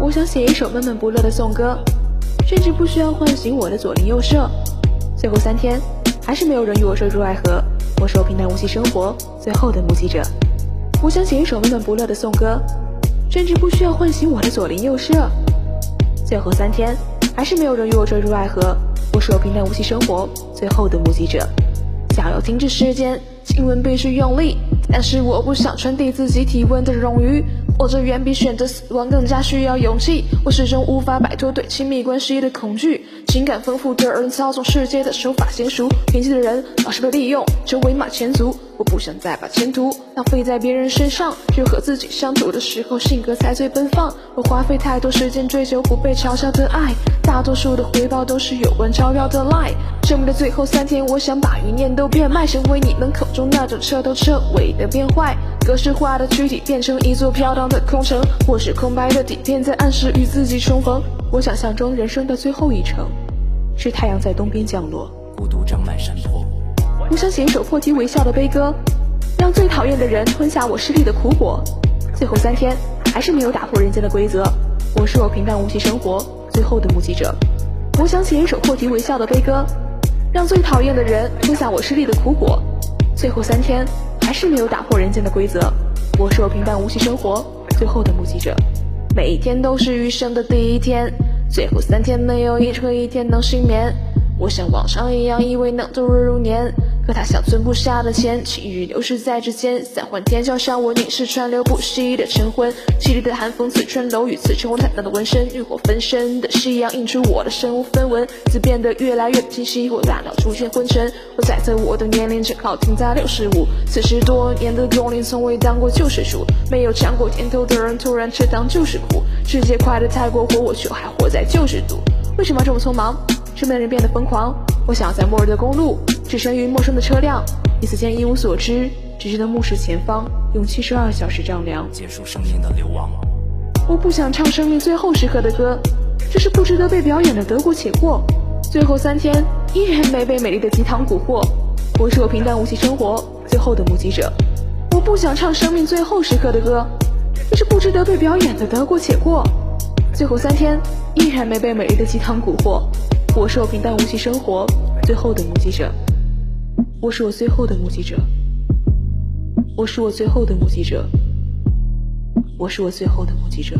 我想写一首闷闷不乐的颂歌，甚至不需要唤醒我的左邻右舍。最后三天，还是没有人与我坠入爱河。我是我平淡无奇生活最后的目击者。我想写一首闷闷不乐的颂歌，甚至不需要唤醒我的左邻右舍。最后三天，还是没有人与我坠入爱河。我是我平淡无奇生活最后的目击者。想要停止时间，亲吻必须用力，但是我不想传递自己体温的冗余。我这远比选择死亡更加需要勇气。我始终无法摆脱对亲密关系的恐惧。情感丰富的人操纵世界的手法娴熟，偏激的人老是被利用，成为马前卒。我不想再把前途浪费在别人身上，只有和自己相处的时候，性格才最奔放。我花费太多时间追求不被嘲笑的爱，大多数的回报都是有关钞票的 lie。生命的最后三天，我想把余念都变卖，成为你们口中那种彻头彻尾的变坏。格式化的躯体变成一座飘荡的空城，或是空白的底片在暗示与自己重逢。我想象中人生的最后一程，是太阳在东边降落，孤独长满山坡。我想写一首破涕为笑的悲歌，让最讨厌的人吞下我失利的苦果。最后三天，还是没有打破人间的规则。我是我平淡无奇生活最后的目击者。我想写一首破涕为笑的悲歌，让最讨厌的人吞下我失利的苦果。最后三天。还是没有打破人间的规则。我是我平淡无奇生活最后的目击者。每一天都是余生的第一天，最后三天没有一个一天能幸免。我像往常一样以为能度日如年。可他想存不下的钱，七日流逝在指尖，三环天桥上我凝视川流不息的晨昏，凄厉的寒风刺穿楼宇，刺穿我惨淡的纹身，欲火焚身的夕阳映出我的身无分文，字变得越来越清晰，我大脑出现昏沉，我猜测我的年龄正好停在六十五，四十多年的工龄从未当过救世主，没有尝过甜头的人突然吃当就是苦，世界快得太过火，我却还活在救世度，为什么这么匆忙？身边人变得疯狂，我想在末日的公路。置身于陌生的车辆，彼此间一无所知，只知道目视前方，用七十二小时丈量结束生命的流亡。我不想唱生命最后时刻的歌，这是不值得被表演的得过且过。最后三天依然没被美丽的鸡汤蛊惑，我是我平淡无奇生活最后的目击者。我不想唱生命最后时刻的歌，这是不值得被表演的得过且过。最后三天依然没被美丽的鸡汤蛊惑，我是我平淡无奇生活最后的目击者。我是我最后的目击者，我是我最后的目击者，我是我最后的目击者。